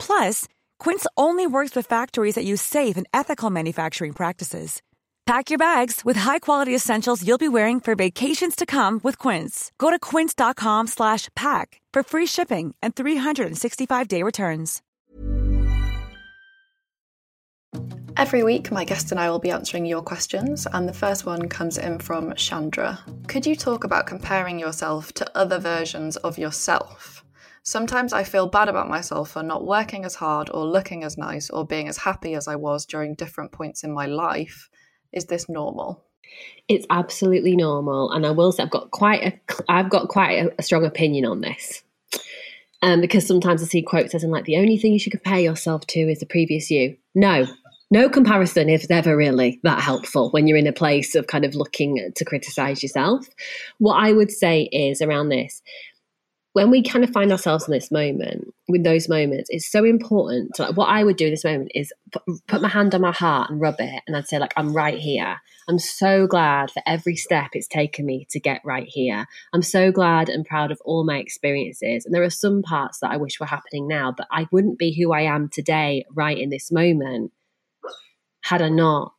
Plus, Quince only works with factories that use safe and ethical manufacturing practices. Pack your bags with high-quality essentials you'll be wearing for vacations to come with Quince. Go to quince.com/pack for free shipping and 365-day returns. Every week, my guest and I will be answering your questions, and the first one comes in from Chandra. Could you talk about comparing yourself to other versions of yourself? Sometimes I feel bad about myself for not working as hard or looking as nice or being as happy as I was during different points in my life. Is this normal? It's absolutely normal, and I will say I've got quite a I've got quite a, a strong opinion on this. Um, because sometimes I see quotes as in like the only thing you should compare yourself to is the previous you. No, no comparison is ever really that helpful when you're in a place of kind of looking to criticize yourself. What I would say is around this when we kind of find ourselves in this moment, with those moments, it's so important. To, like, what I would do in this moment is put my hand on my heart and rub it, and I'd say, like, I'm right here. I'm so glad for every step it's taken me to get right here. I'm so glad and proud of all my experiences. And there are some parts that I wish were happening now, but I wouldn't be who I am today, right in this moment, had I not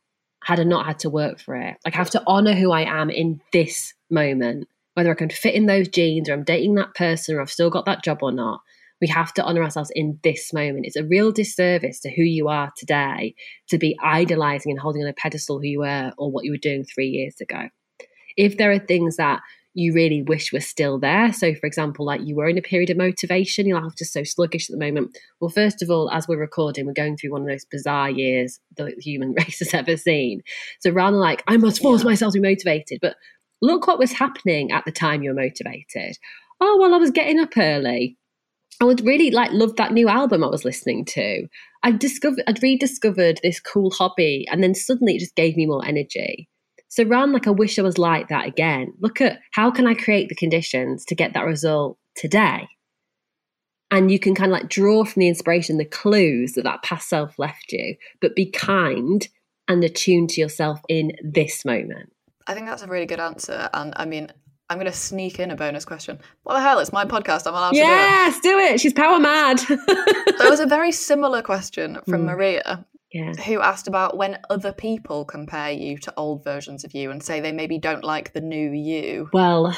had I not had to work for it. Like I have to honor who I am in this moment whether I can fit in those jeans or I'm dating that person or I've still got that job or not. We have to honor ourselves in this moment. It's a real disservice to who you are today to be idolizing and holding on a pedestal who you were or what you were doing three years ago. If there are things that you really wish were still there. So, for example, like you were in a period of motivation, you're just so sluggish at the moment. Well, first of all, as we're recording, we're going through one of those bizarre years the human (laughs) race has ever seen. So, rather than like, I must force yeah. myself to be motivated, but look what was happening at the time you're motivated. Oh, well, I was getting up early. I would really like love that new album I was listening to. I discovered I'd rediscovered this cool hobby and then suddenly it just gave me more energy. So ran like I wish I was like that again. Look at how can I create the conditions to get that result today? And you can kind of like draw from the inspiration, the clues that that past self left you, but be kind and attuned to yourself in this moment. I think that's a really good answer. And I mean, I'm going to sneak in a bonus question. What the hell? It's my podcast. I'm allowed yes, to do it. Yes, do it. She's power mad. (laughs) there was a very similar question from mm. Maria, yeah. who asked about when other people compare you to old versions of you and say they maybe don't like the new you. Well,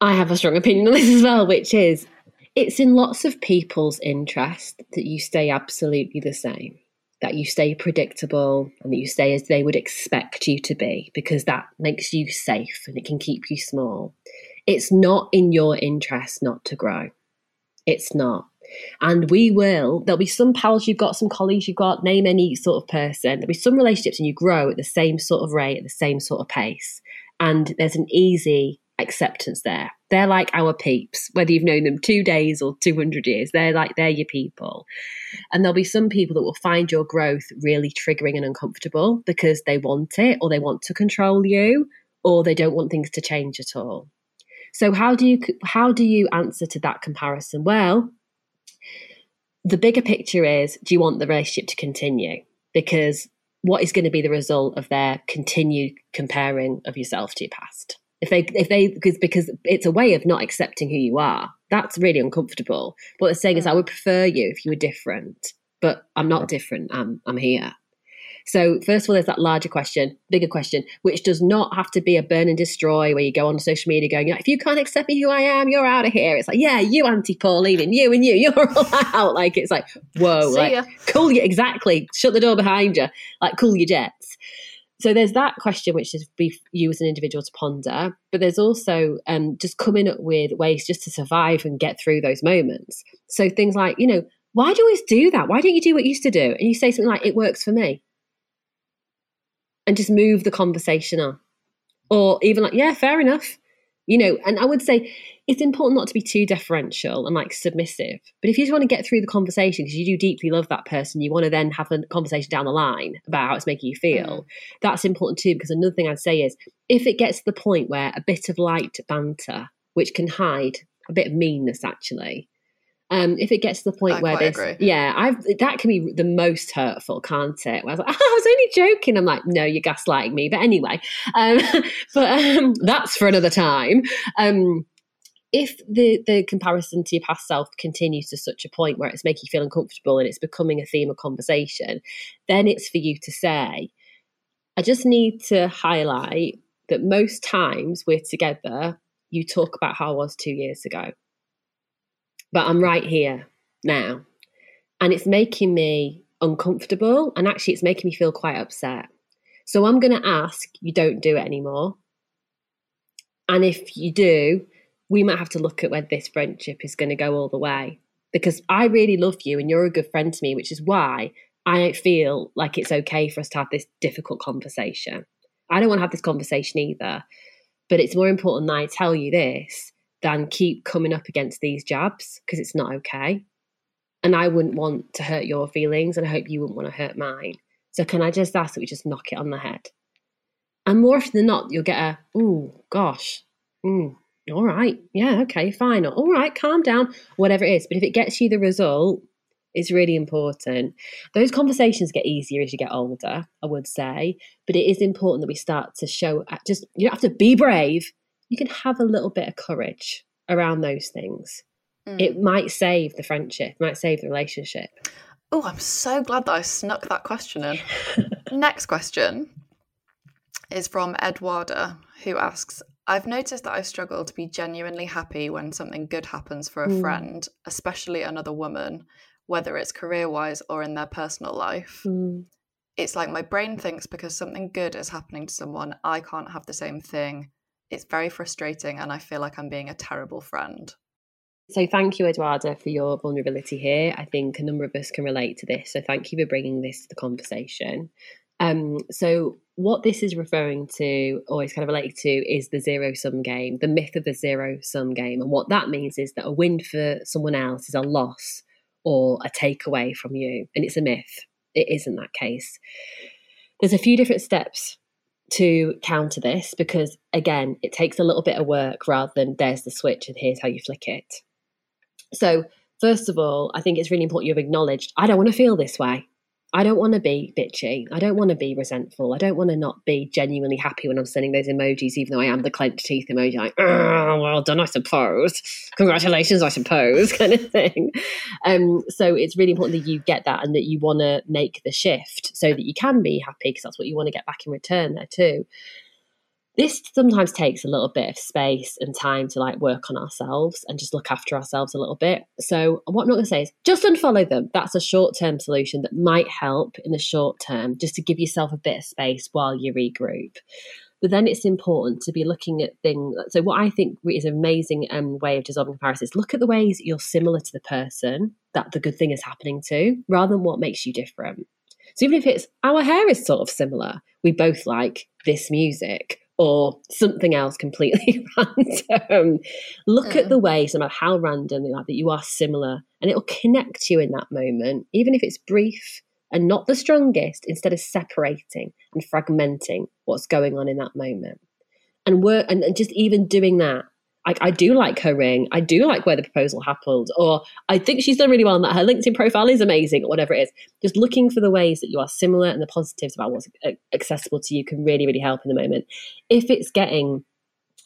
I have a strong opinion on this as well, which is it's in lots of people's interest that you stay absolutely the same that you stay predictable and that you stay as they would expect you to be because that makes you safe and it can keep you small. It's not in your interest not to grow. It's not. And we will, there'll be some pals you've got, some colleagues you've got, name any sort of person. There'll be some relationships and you grow at the same sort of rate, at the same sort of pace. And there's an easy acceptance there. They're like our peeps, whether you've known them two days or 200 years, they're like, they're your people. And there'll be some people that will find your growth really triggering and uncomfortable because they want it or they want to control you or they don't want things to change at all. So how do you how do you answer to that comparison? Well, the bigger picture is do you want the relationship to continue? Because what is going to be the result of their continued comparing of yourself to your past? If they if they because because it's a way of not accepting who you are. That's really uncomfortable. What they're saying is mm. I would prefer you if you were different, but I'm not different. I'm I'm here. So, first of all, there's that larger question, bigger question, which does not have to be a burn and destroy where you go on social media going, if you can't accept me who I am, you're out of here. It's like, yeah, you anti Pauline and you and you, (laughs) you're all out. Like, it's like, whoa, See like, ya. cool you, exactly. Shut the door behind you, like, cool your jets. So there's that question, which is be you as an individual to ponder, but there's also um, just coming up with ways just to survive and get through those moments. So things like, you know, why do you always do that? Why don't you do what you used to do? And you say something like, it works for me and just move the conversation on. Or even like, yeah, fair enough. You know, and I would say it's important not to be too deferential and like submissive. But if you just want to get through the conversation because you do deeply love that person, you want to then have a conversation down the line about how it's making you feel, Mm. that's important too. Because another thing I'd say is if it gets to the point where a bit of light banter, which can hide a bit of meanness actually, um, if it gets to the point I where this, agree. yeah, I've that can be the most hurtful, can't it? Where I was like, (laughs) I was only joking. I'm like, no, you're gaslighting me. But anyway, um, (laughs) but um, that's for another time. Um, if the the comparison to your past self continues to such a point where it's making you feel uncomfortable and it's becoming a theme of conversation, then it's for you to say, I just need to highlight that most times we're together, you talk about how I was two years ago but I'm right here now. And it's making me uncomfortable. And actually, it's making me feel quite upset. So I'm going to ask you don't do it anymore. And if you do, we might have to look at where this friendship is going to go all the way. Because I really love you and you're a good friend to me, which is why I feel like it's okay for us to have this difficult conversation. I don't want to have this conversation either. But it's more important that I tell you this than keep coming up against these jabs because it's not okay. And I wouldn't want to hurt your feelings, and I hope you wouldn't want to hurt mine. So, can I just ask that we just knock it on the head? And more often than not, you'll get a, oh, gosh, mm, all right, yeah, okay, fine, or, all right, calm down, whatever it is. But if it gets you the result, it's really important. Those conversations get easier as you get older, I would say, but it is important that we start to show just, you don't have to be brave, you can have a little bit of courage around those things. Mm. It might save the friendship, might save the relationship. Oh, I'm so glad that I snuck that question in. (laughs) Next question is from Eduarda, who asks I've noticed that I struggle to be genuinely happy when something good happens for a Mm. friend, especially another woman, whether it's career wise or in their personal life. Mm. It's like my brain thinks because something good is happening to someone, I can't have the same thing. It's very frustrating, and I feel like I'm being a terrible friend. So thank you, Eduarda, for your vulnerability here. I think a number of us can relate to this. So thank you for bringing this to the conversation. Um, so what this is referring to, or is kind of related to, is the zero sum game, the myth of the zero sum game. And what that means is that a win for someone else is a loss or a takeaway from you. And it's a myth. It isn't that case. There's a few different steps to counter this because, again, it takes a little bit of work rather than there's the switch and here's how you flick it. So, first of all, I think it's really important you've acknowledged I don't want to feel this way. I don't want to be bitchy. I don't want to be resentful. I don't want to not be genuinely happy when I'm sending those emojis, even though I am the clenched teeth emoji, like, "Ah, well done, I suppose. Congratulations, I suppose, (laughs) kind of thing. Um, so it's really important that you get that and that you want to make the shift so that you can be happy because that's what you want to get back in return there too this sometimes takes a little bit of space and time to like work on ourselves and just look after ourselves a little bit. So what I'm not going to say is just unfollow them. That's a short-term solution that might help in the short term, just to give yourself a bit of space while you regroup. But then it's important to be looking at things. So what I think is an amazing um, way of dissolving comparison is look at the ways you're similar to the person that the good thing is happening to, rather than what makes you different. So even if it's our hair is sort of similar, we both like this music, or something else completely (laughs) random. Look mm. at the ways, no matter how random they are, that you are similar, and it'll connect you in that moment, even if it's brief and not the strongest, instead of separating and fragmenting what's going on in that moment. And work and just even doing that I, I, do like her ring. I do like where the proposal happened, or I think she's done really well, and that her LinkedIn profile is amazing, or whatever it is. Just looking for the ways that you are similar and the positives about what's accessible to you can really, really help in the moment. If it's getting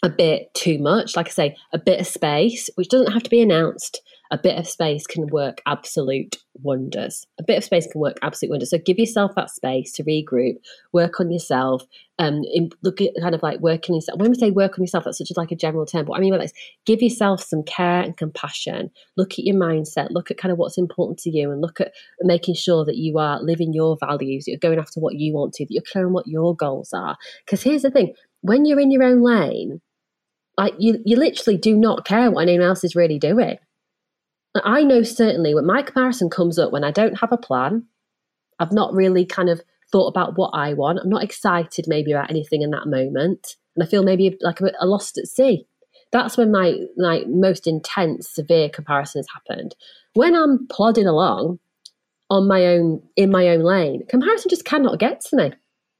a bit too much, like I say, a bit of space, which doesn't have to be announced, a bit of space can work absolute wonders. A bit of space can work absolute wonders. So give yourself that space to regroup, work on yourself, um, look at kind of like working yourself. When we say work on yourself, that's such a, like a general term. But I mean is give yourself some care and compassion. Look at your mindset. Look at kind of what's important to you, and look at making sure that you are living your values. You're going after what you want to. That you're clear on what your goals are. Because here's the thing: when you're in your own lane, like you, you literally do not care what anyone else is really doing. I know certainly when my comparison comes up when I don't have a plan, I've not really kind of thought about what I want. I'm not excited maybe about anything in that moment. And I feel maybe like a, lost at sea. That's when my like most intense, severe comparisons happened. When I'm plodding along on my own in my own lane, comparison just cannot get to me.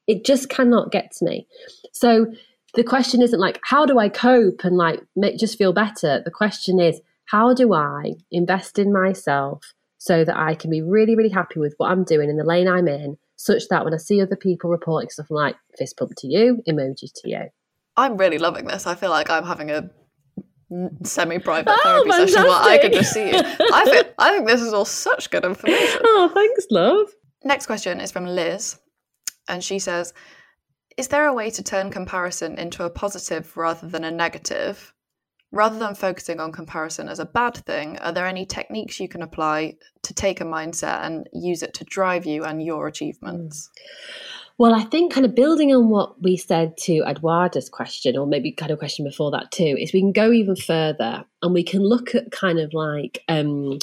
It just cannot get to me. So the question isn't like how do I cope and like make just feel better. The question is how do I invest in myself so that I can be really, really happy with what I'm doing in the lane I'm in, such that when I see other people reporting stuff, I'm like, fist pump to you, emojis to you. I'm really loving this. I feel like I'm having a semi-private oh, therapy fantastic. session where I can just see you. I think (laughs) I think this is all such good information. Oh, thanks, love. Next question is from Liz, and she says, "Is there a way to turn comparison into a positive rather than a negative? Rather than focusing on comparison as a bad thing, are there any techniques you can apply to take a mindset and use it to drive you and your achievements? Well, I think kind of building on what we said to Eduarda's question, or maybe kind of question before that too, is we can go even further and we can look at kind of like um,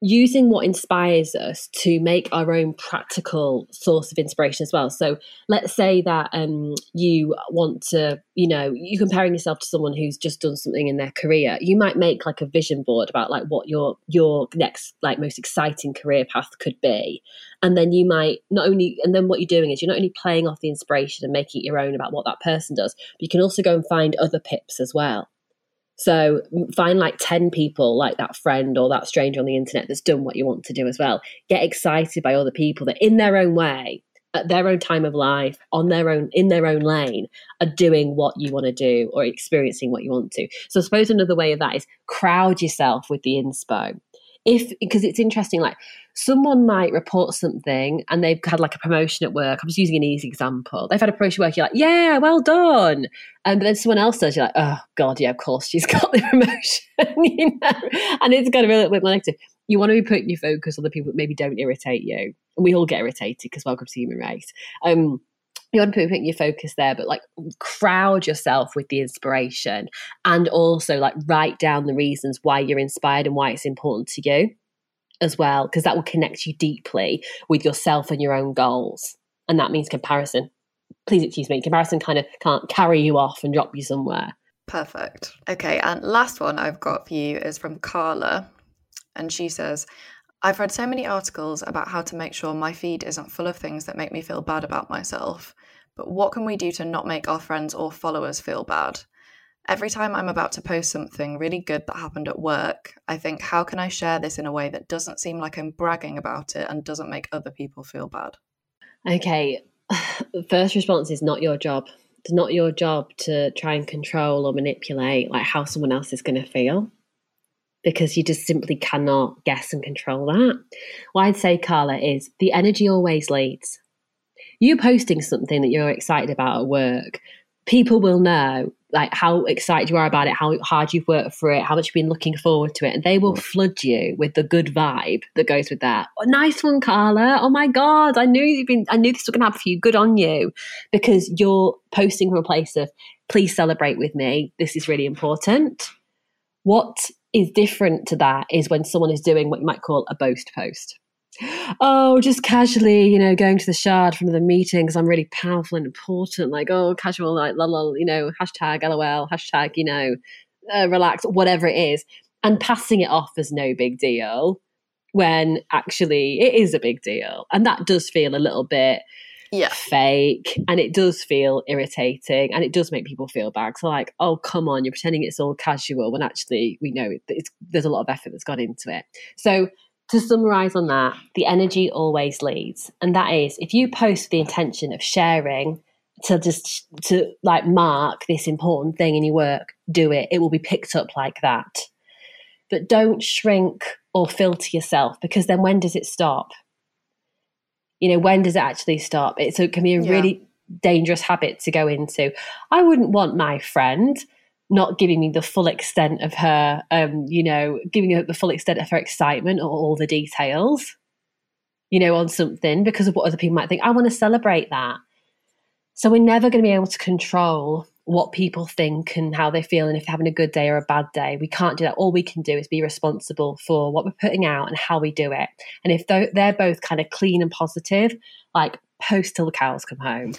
using what inspires us to make our own practical source of inspiration as well. So let's say that um, you want to, you know, you're comparing yourself to someone who's just done something in their career. You might make like a vision board about like what your your next like most exciting career path could be, and then you might not only and then what you're doing is you're not only playing off the inspiration and making it your own about what that person does, but you can also go and find other pips as well. So find like 10 people like that friend or that stranger on the internet that's done what you want to do as well. Get excited by other people that in their own way, at their own time of life, on their own in their own lane, are doing what you want to do or experiencing what you want to. So I suppose another way of that is crowd yourself with the inspo if because it's interesting like someone might report something and they've had like a promotion at work. I'm just using an easy example. They've had a promotion at work you're like yeah well done. And then someone else says you're like oh god yeah of course she's (laughs) got the promotion (laughs) you know? And it's kind of a little bit more negative. You want to be putting your focus on the people that maybe don't irritate you. And we all get irritated because welcome to human race um you want to put your focus there, but like crowd yourself with the inspiration and also like write down the reasons why you're inspired and why it's important to you as well, because that will connect you deeply with yourself and your own goals. And that means comparison. Please excuse me, comparison kind of can't carry you off and drop you somewhere. Perfect. Okay, and last one I've got for you is from Carla. And she says, I've read so many articles about how to make sure my feed isn't full of things that make me feel bad about myself. But what can we do to not make our friends or followers feel bad? Every time I'm about to post something really good that happened at work, I think, how can I share this in a way that doesn't seem like I'm bragging about it and doesn't make other people feel bad? Okay, (laughs) first response is not your job. It's not your job to try and control or manipulate like how someone else is going to feel because you just simply cannot guess and control that. What I'd say, Carla, is the energy always leads. You posting something that you're excited about at work, people will know like how excited you are about it, how hard you've worked for it, how much you've been looking forward to it, and they will mm. flood you with the good vibe that goes with that. Oh, nice one, Carla. Oh my god, I knew you've been. I knew this was going to happen for you. Good on you, because you're posting from a place of please celebrate with me. This is really important. What is different to that is when someone is doing what you might call a boast post. Oh, just casually, you know, going to the shard from the meeting because I'm really powerful and important. Like, oh, casual, like, lol, you know, hashtag LOL, hashtag, you know, uh, relax, whatever it is, and passing it off as no big deal when actually it is a big deal. And that does feel a little bit Yeah. fake and it does feel irritating and it does make people feel bad. So, like, oh, come on, you're pretending it's all casual when actually we know it, it's, there's a lot of effort that's gone into it. So, to summarize on that, the energy always leads. And that is if you post with the intention of sharing to just to like mark this important thing in your work, do it. It will be picked up like that. But don't shrink or filter yourself because then when does it stop? You know, when does it actually stop? It, so it can be a Yeah. really dangerous habit to go into. I wouldn't want my friend not giving me the full extent of her, um, you know, giving her the full extent of her excitement or all the details, you know, on something because of what other people might think. I want to celebrate that. So we're never going to be able to control what people think and how they feel and if they're having a good day or a bad day. We can't do that. All we can do is be responsible for what we're putting out and how we do it. And if they're both kind of clean and positive, like post till the cows come home.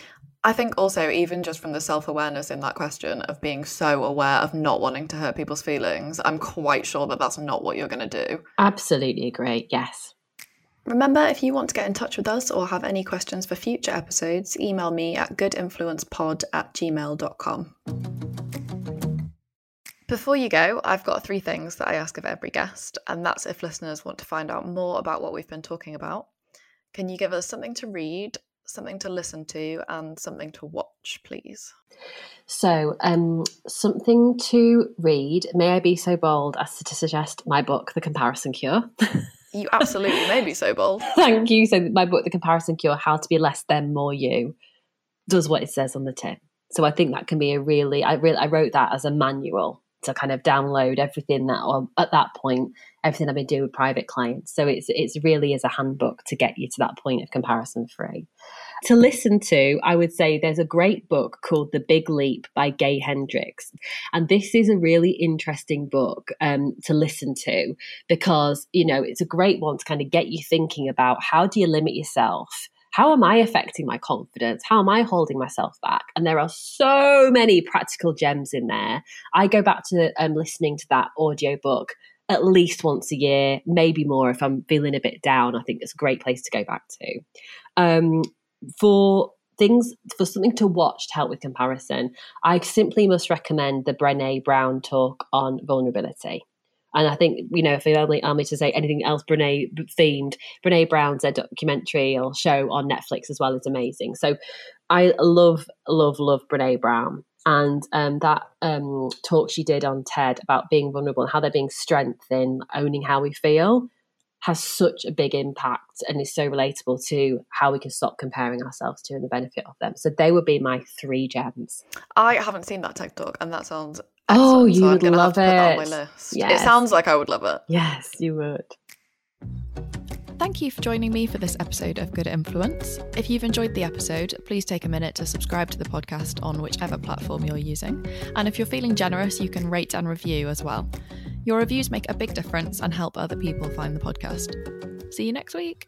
I think also, even just from the self awareness in that question of being so aware of not wanting to hurt people's feelings, I'm quite sure that that's not what you're going to do. Absolutely agree. Yes. Remember, if you want to get in touch with us or have any questions for future episodes, email me at goodinfluencepod at gmail.com. Before you go, I've got three things that I ask of every guest, and that's if listeners want to find out more about what we've been talking about. Can you give us something to read, something to listen to, and something to watch, please? So, um, something to read. May I be so bold as to suggest my book, The Comparison Cure? (laughs) You absolutely may be so bold. Thank you. So, my book, The Comparison Cure How to Be Less Than More You, does what it says on the tin. So, I think that can be a really, I really, I wrote that as a manual to kind of download everything that, or at that point, everything I've been doing with private clients. So, it's, it's really as a handbook to get you to that point of comparison free. To listen to, I would say there's a great book called The Big Leap by Gay Hendricks. And this is a really interesting book um, to listen to because, you know, it's a great one to kind of get you thinking about how do you limit yourself? How am I affecting my confidence? How am I holding myself back? And there are so many practical gems in there. I go back to um, listening to that audiobook at least once a year, maybe more if I'm feeling a bit down. I think it's a great place to go back to. Um, for things for something to watch to help with comparison, I simply must recommend the Brene Brown talk on vulnerability. And I think, you know, if they only me to say anything else Brene themed, Brene Brown's a documentary or show on Netflix as well is amazing. So I love, love, love Brene Brown. And um, that um, talk she did on TED about being vulnerable and how they're being strength in owning how we feel has such a big impact and is so relatable to how we can stop comparing ourselves to and the benefit of them. So they would be my three gems. I haven't seen that TED talk, and that sounds Oh, you so I'm would love have to put that on my it. list. It sounds like I would love it. Yes, you would. Thank you for joining me for this episode of Good Influence. If you've enjoyed the episode, please take a minute to subscribe to the podcast on whichever platform you're using. And if you're feeling generous, you can rate and review as well. Your reviews make a big difference and help other people find the podcast. See you next week.